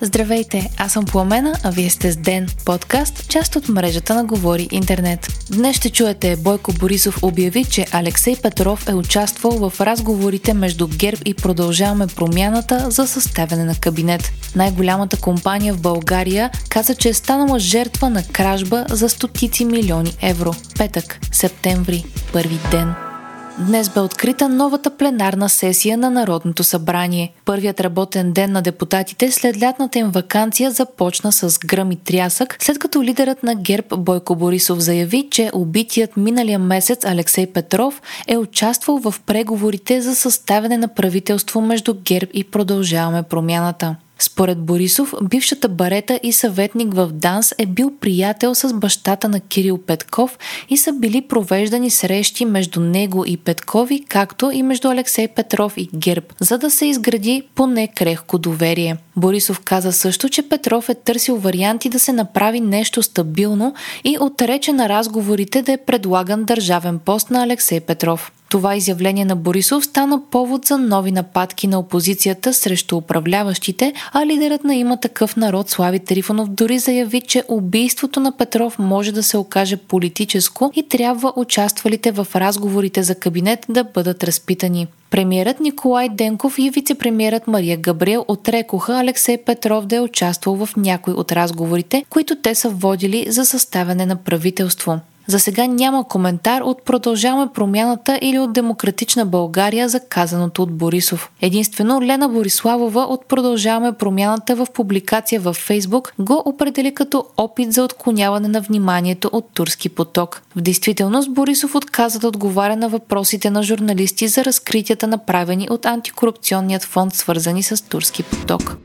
Здравейте, аз съм Пламена, а вие сте с Ден, подкаст, част от мрежата на Говори Интернет. Днес ще чуете Бойко Борисов обяви, че Алексей Петров е участвал в разговорите между ГЕРБ и Продължаваме промяната за съставяне на кабинет. Най-голямата компания в България каза, че е станала жертва на кражба за стотици милиони евро. Петък, септември, първи ден. Днес бе открита новата пленарна сесия на Народното събрание. Първият работен ден на депутатите след лятната им вакансия започна с гръм и трясък, след като лидерът на ГЕРБ Бойко Борисов заяви, че убитият миналия месец Алексей Петров е участвал в преговорите за съставяне на правителство между ГЕРБ и Продължаваме промяната. Според Борисов, бившата барета и съветник в ДАНС е бил приятел с бащата на Кирил Петков и са били провеждани срещи между него и Петкови, както и между Алексей Петров и Герб, за да се изгради поне крехко доверие. Борисов каза също, че Петров е търсил варианти да се направи нещо стабилно и отрече на разговорите да е предлаган държавен пост на Алексей Петров. Това изявление на Борисов стана повод за нови нападки на опозицията срещу управляващите, а лидерът на има такъв народ Слави Трифонов дори заяви, че убийството на Петров може да се окаже политическо и трябва участвалите в разговорите за кабинет да бъдат разпитани. Премьерът Николай Денков и вице-премьерът Мария Габриел отрекоха Алексей Петров да е участвал в някой от разговорите, които те са водили за съставяне на правителство. За сега няма коментар от Продължаваме промяната или от Демократична България за казаното от Борисов. Единствено Лена Бориславова от Продължаваме промяната в публикация във Фейсбук го определи като опит за отклоняване на вниманието от турски поток. В действителност Борисов отказа да отговаря на въпросите на журналисти за разкритията направени от антикорупционният фонд свързани с турски поток.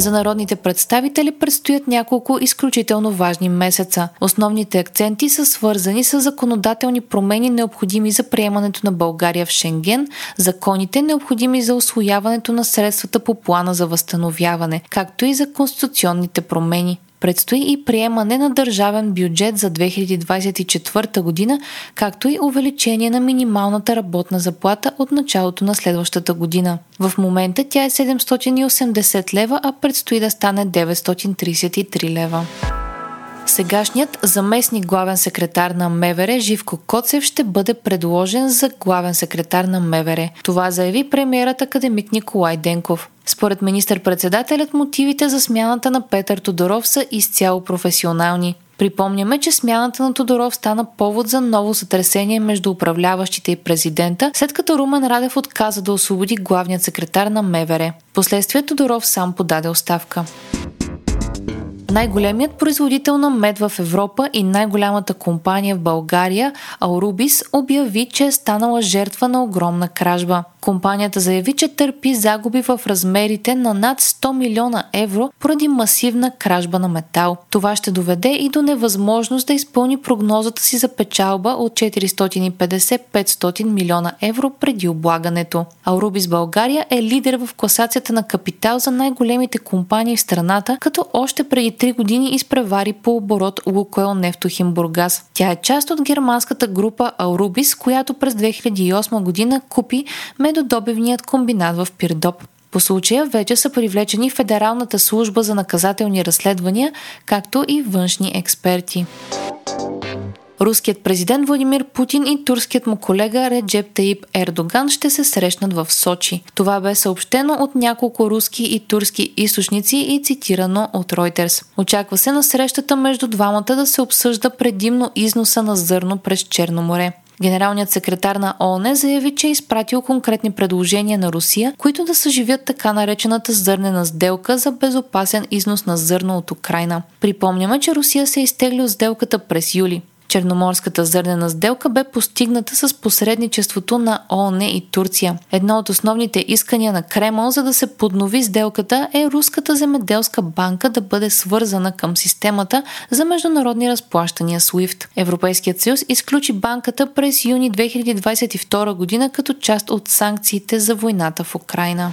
За народните представители предстоят няколко изключително важни месеца. Основните акценти са свързани с законодателни промени, необходими за приемането на България в Шенген, законите, необходими за освояването на средствата по плана за възстановяване, както и за конституционните промени. Предстои и приемане на държавен бюджет за 2024 година, както и увеличение на минималната работна заплата от началото на следващата година. В момента тя е 780 лева, а предстои да стане 933 лева. Сегашният заместник главен секретар на МВР Живко Коцев ще бъде предложен за главен секретар на МВР. Това заяви премиерът академик Николай Денков. Според министър-председателят мотивите за смяната на Петър Тодоров са изцяло професионални. Припомняме, че смяната на Тодоров стана повод за ново сътресение между управляващите и президента, след като Румен Радев отказа да освободи главният секретар на МВР. Последствие Тодоров сам подаде оставка. Най-големият производител на мед в Европа и най-голямата компания в България, Аурубис, обяви, че е станала жертва на огромна кражба. Компанията заяви, че търпи загуби в размерите на над 100 милиона евро поради масивна кражба на метал. Това ще доведе и до невъзможност да изпълни прогнозата си за печалба от 450-500 милиона евро преди облагането. Аурубис България е лидер в класацията на капитал за най-големите компании в страната, като още преди 3 години изпревари по оборот Лукойл Нефтохим Бургас. Тя е част от германската група Аурубис, която през 2008 година купи медодобивният комбинат в Пирдоп. По случая вече са привлечени Федералната служба за наказателни разследвания, както и външни експерти. Руският президент Владимир Путин и турският му колега Реджеп Таип Ердоган ще се срещнат в Сочи. Това бе съобщено от няколко руски и турски източници и цитирано от Reuters. Очаква се на срещата между двамата да се обсъжда предимно износа на зърно през Черно море. Генералният секретар на ООН заяви, че е изпратил конкретни предложения на Русия, които да съживят така наречената зърнена сделка за безопасен износ на зърно от Украина. Припомняме, че Русия се изтегли от сделката през юли. Черноморската зърнена сделка бе постигната с посредничеството на ООН и Турция. Едно от основните искания на Кремъл, за да се поднови сделката, е Руската земеделска банка да бъде свързана към системата за международни разплащания SWIFT. Европейският съюз изключи банката през юни 2022 година като част от санкциите за войната в Украина.